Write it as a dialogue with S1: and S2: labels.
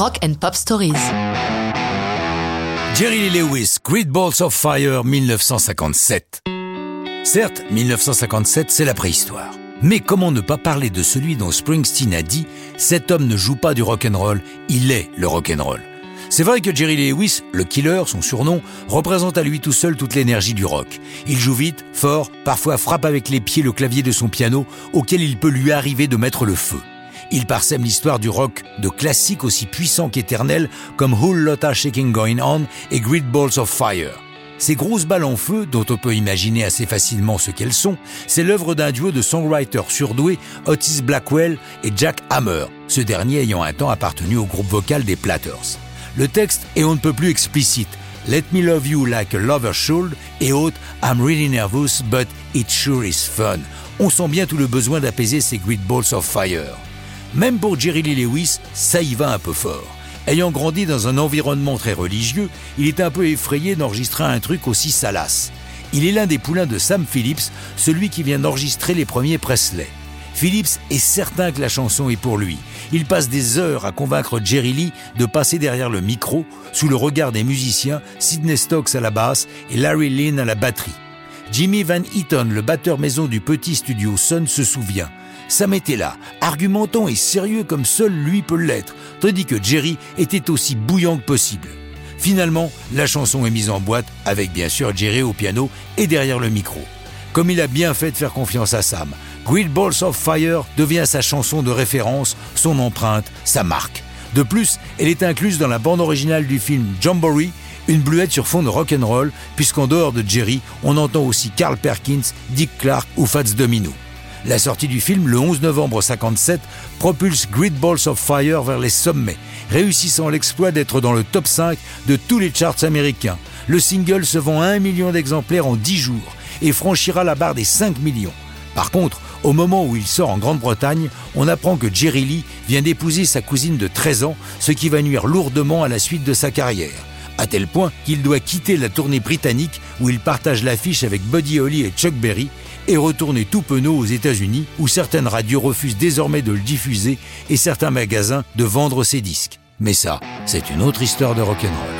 S1: Rock and Pop Stories.
S2: Jerry Lee Lewis, Great Balls of Fire 1957. Certes, 1957, c'est la préhistoire. Mais comment ne pas parler de celui dont Springsteen a dit Cet homme ne joue pas du rock'n'roll, il est le rock'n'roll. C'est vrai que Jerry Lewis, le killer, son surnom, représente à lui tout seul toute l'énergie du rock. Il joue vite, fort, parfois frappe avec les pieds le clavier de son piano, auquel il peut lui arriver de mettre le feu. Il parsème l'histoire du rock de classiques aussi puissants qu'éternels comme Whole Lotta Shaking Going On et Great Balls of Fire. Ces grosses balles en feu, dont on peut imaginer assez facilement ce qu'elles sont, c'est l'œuvre d'un duo de songwriters surdoués, Otis Blackwell et Jack Hammer, ce dernier ayant un temps appartenu au groupe vocal des Platters. Le texte est on ne peut plus explicite. Let me love you like a lover should et autres I'm really nervous but it sure is fun. On sent bien tout le besoin d'apaiser ces Great Balls of Fire. Même pour Jerry Lee Lewis, ça y va un peu fort. Ayant grandi dans un environnement très religieux, il est un peu effrayé d'enregistrer un truc aussi salace. Il est l'un des poulains de Sam Phillips, celui qui vient d'enregistrer les premiers Presley. Phillips est certain que la chanson est pour lui. Il passe des heures à convaincre Jerry Lee de passer derrière le micro, sous le regard des musiciens, Sidney Stokes à la basse et Larry Lynn à la batterie. Jimmy Van Eaton, le batteur maison du petit studio Sun, se souvient. Sam était là, argumentant et sérieux comme seul lui peut l'être, tandis que Jerry était aussi bouillant que possible. Finalement, la chanson est mise en boîte, avec bien sûr Jerry au piano et derrière le micro. Comme il a bien fait de faire confiance à Sam, Great Balls of Fire devient sa chanson de référence, son empreinte, sa marque. De plus, elle est incluse dans la bande originale du film Jamboree, une bluette sur fond de rock'n'roll, puisqu'en dehors de Jerry, on entend aussi Carl Perkins, Dick Clark ou Fats Domino. La sortie du film le 11 novembre 57 propulse Great Balls of Fire vers les sommets, réussissant l'exploit d'être dans le top 5 de tous les charts américains. Le single se vend à 1 million d'exemplaires en 10 jours et franchira la barre des 5 millions. Par contre, au moment où il sort en Grande-Bretagne, on apprend que Jerry Lee vient d'épouser sa cousine de 13 ans, ce qui va nuire lourdement à la suite de sa carrière. À tel point qu'il doit quitter la tournée britannique où il partage l'affiche avec Buddy Holly et Chuck Berry et retourner tout penaud aux États-Unis où certaines radios refusent désormais de le diffuser et certains magasins de vendre ses disques. Mais ça, c'est une autre histoire de rock'n'roll.